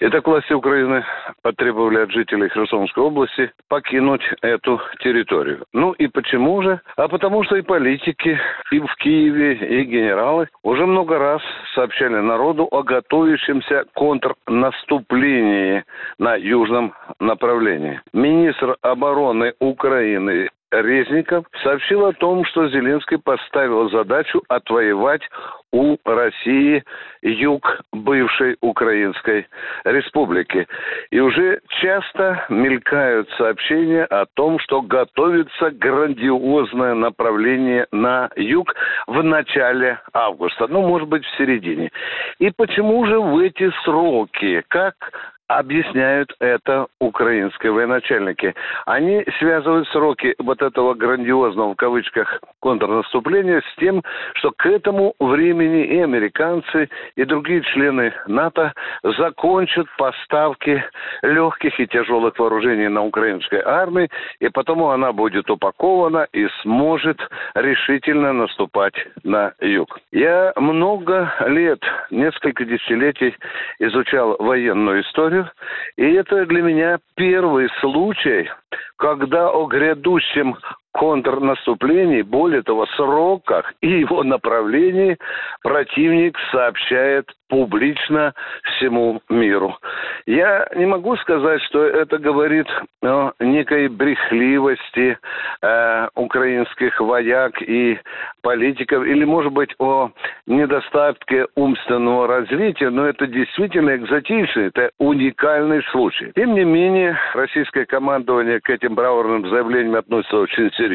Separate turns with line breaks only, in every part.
Итак, власти Украины потребовали от жителей Херсонской области покинуть эту территорию. Ну и почему же? А потому что и политики и в Киеве, и генералы уже много раз сообщали народу о готовящемся контрнаступлении на южном направлении. Министр обороны Украины Резников сообщил о том, что Зеленский поставил задачу отвоевать у России юг бывшей Украинской республики. И уже часто мелькают сообщения о том, что готовится грандиозное направление на юг в начале августа, ну, может быть, в середине. И почему же в эти сроки, как объясняют это украинские военачальники. Они связывают сроки вот этого грандиозного, в кавычках, контрнаступления с тем, что к этому времени и американцы, и другие члены НАТО закончат поставки легких и тяжелых вооружений на украинской армии, и потому она будет упакована и сможет решительно наступать на юг. Я много лет, несколько десятилетий изучал военную историю, историю. И это для меня первый случай, когда о грядущем контрнаступлении, более того, сроках и его направлении противник сообщает публично всему миру. Я не могу сказать, что это говорит о некой брехливости э, украинских вояк и политиков, или, может быть, о недостатке умственного развития, но это действительно экзотичный, это уникальный случай. Тем не менее, российское командование к этим браворным заявлениям относится очень серьезно.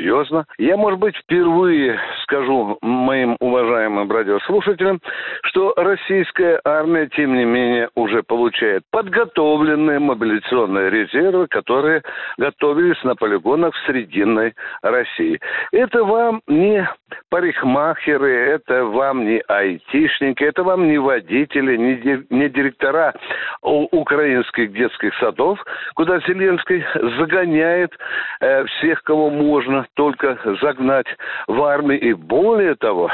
Я, может быть, впервые скажу моим уважаемым радиослушателям, что Российская армия, тем не менее, уже получает подготовленные мобилизационные резервы, которые готовились на полигонах в Срединной России. Это вам не парикмахеры, это вам не айтишники, это вам не водители, не, директора украинских детских садов, куда Зеленский загоняет э, всех, кого можно только загнать в армию. И более того,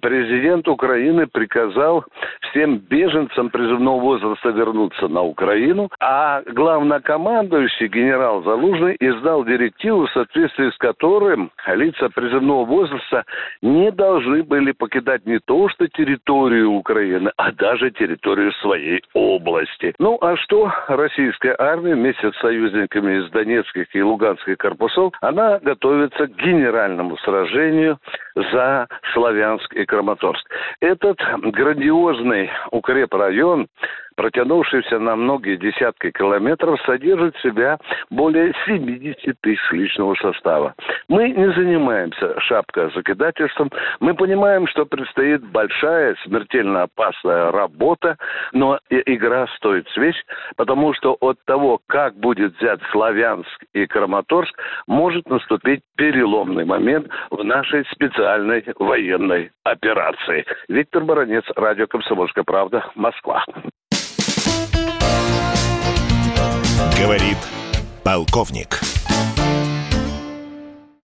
президент Украины приказал всем беженцам призывного возраста вернуться на Украину, а главнокомандующий генерал Залужный издал директиву, в соответствии с которым лица призывного возраста не должны были покидать не то что территорию Украины, а даже территорию своей области. Ну а что российская армия вместе с союзниками из Донецких и Луганских корпусов, она готовится к генеральному сражению за Славянск и Краматорск. Этот грандиозный укрепрайон протянувшийся на многие десятки километров, содержит в себя более 70 тысяч личного состава. Мы не занимаемся шапкозакидательством. Мы понимаем, что предстоит большая, смертельно опасная работа, но игра стоит свеч, потому что от того, как будет взят Славянск и Краматорск, может наступить переломный момент в нашей специальной военной операции. Виктор Баранец, Радио «Комсомольская правда», Москва.
Говорит полковник.